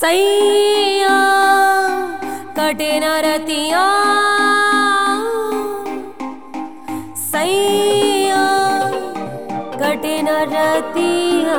सैया कटे न रतिया। सैया कटे न रतिया।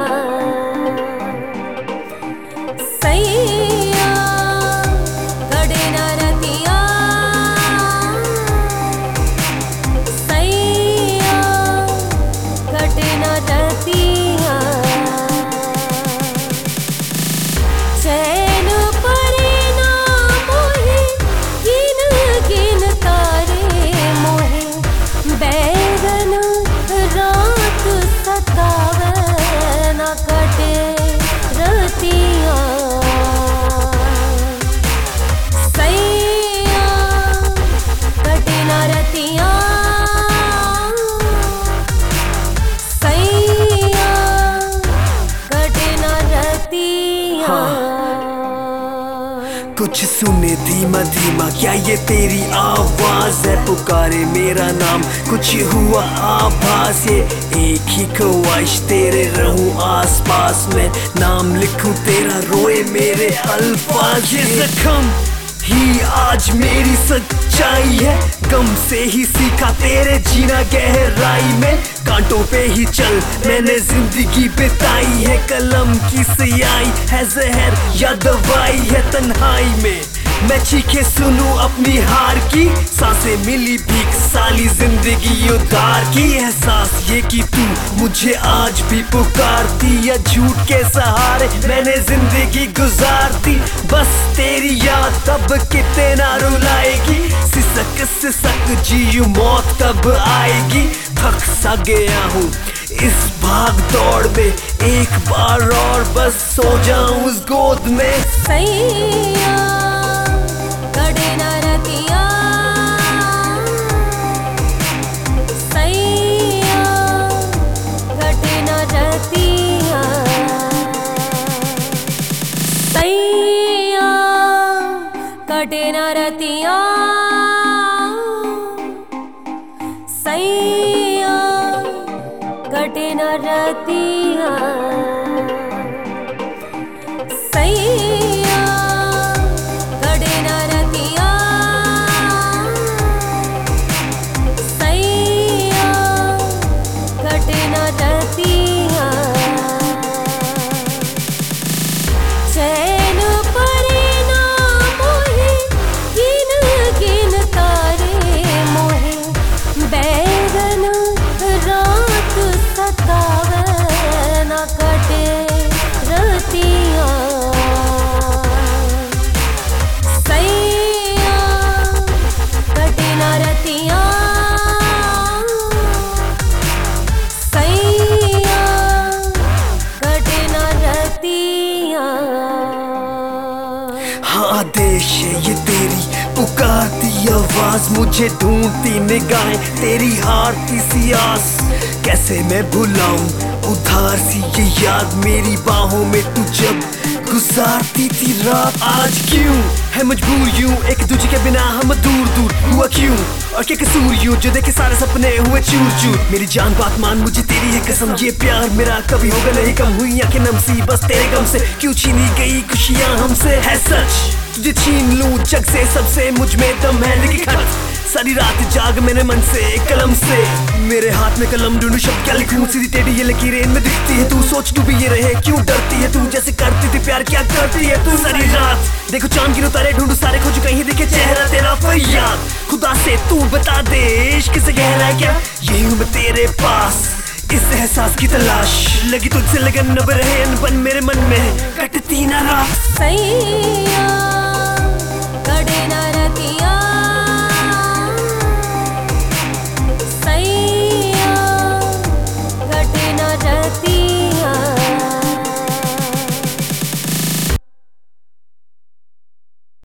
कुछ सुने धीमा धीमा, क्या ये तेरी आवाज़ है? पुकारे मेरा नाम, कुछ हुआ आभास? ये एक ही ख्वाहिश, तेरे आस पास में। नाम लिखू तेरा, रोए मेरे अल्फाज। ये जख्म ही आज मेरी सच्चाई है। कम से ही सीखा तेरे जीना गहराई में। कांटों पे ही चल, मैंने ज़िंदगी बिताई है। कलम की सियाई है, जहर या दवाई है तन्हाई में। मैं चीखे सुनूं अपनी हार की। साँसें मिली भीख, साली ज़िंदगी उधार की। एहसास ये कि तू मुझे आज भी पुकारती या झूठ के सहारे मैंने ज़िंदगी गुजारती। बस तेरी याद तब कितना रुलाएगी सिसक सिसक जीयू मौत कब आएगी। थक सा गया हूँ इस भाग दौड़ में। एक बार और बस सो जाऊँ उस गोद में। सैया कटे न रतिया। सैया घटे न रतिया। सैया। हाँ देश है ये तेरी पुकारती आवाज़ मुझे ढूंढती निगाहें, तेरी हारती सी आस। कैसे मैं भुलाऊं उधार सी ये याद मेरी बाहों में तू जब गुजारती थी रात, आज क्यों? है मजबूर यूँ, एक दूजे के बिना हम दूर दूर हुआ क्यों? और क्या कसूर यूँ जो देखे सारे सपने हुए चूर चूर? मेरी जान बात मान, मुझे तेरी है कसम। ये प्यार मेरा कभी होगा नहीं। कम हुई या कि नमसी बस तेरे गम से। क्यों छीनी गई खुशियाँ हमसे? है सच, तुझे छीन लूँ जग से। सबसे मुझमें दम है लिखी खत। सारी रात जाग मेरे मन से, कलम से। मेरे हाथ में कलम ढूंढू, शब्द क्या लिखूं? सीधी टेढ़ी ये लकीरें में दिखती है। तू सोच डूबी ये रहे, क्यों डरती है तू? करती है तू सारी रात। देखो चाँद गिरो तारे ढूंढू सारे खोज कहीं देखे चेहरा तेरा फैया खुदा से तू बता दे, इश्क से गहरा है क्या? यही हूँ मैं तेरे पास, इस एहसास की तलाश। लगी तुझसे लगन नब रहे अनबन मेरे मन में, कटती ना रात।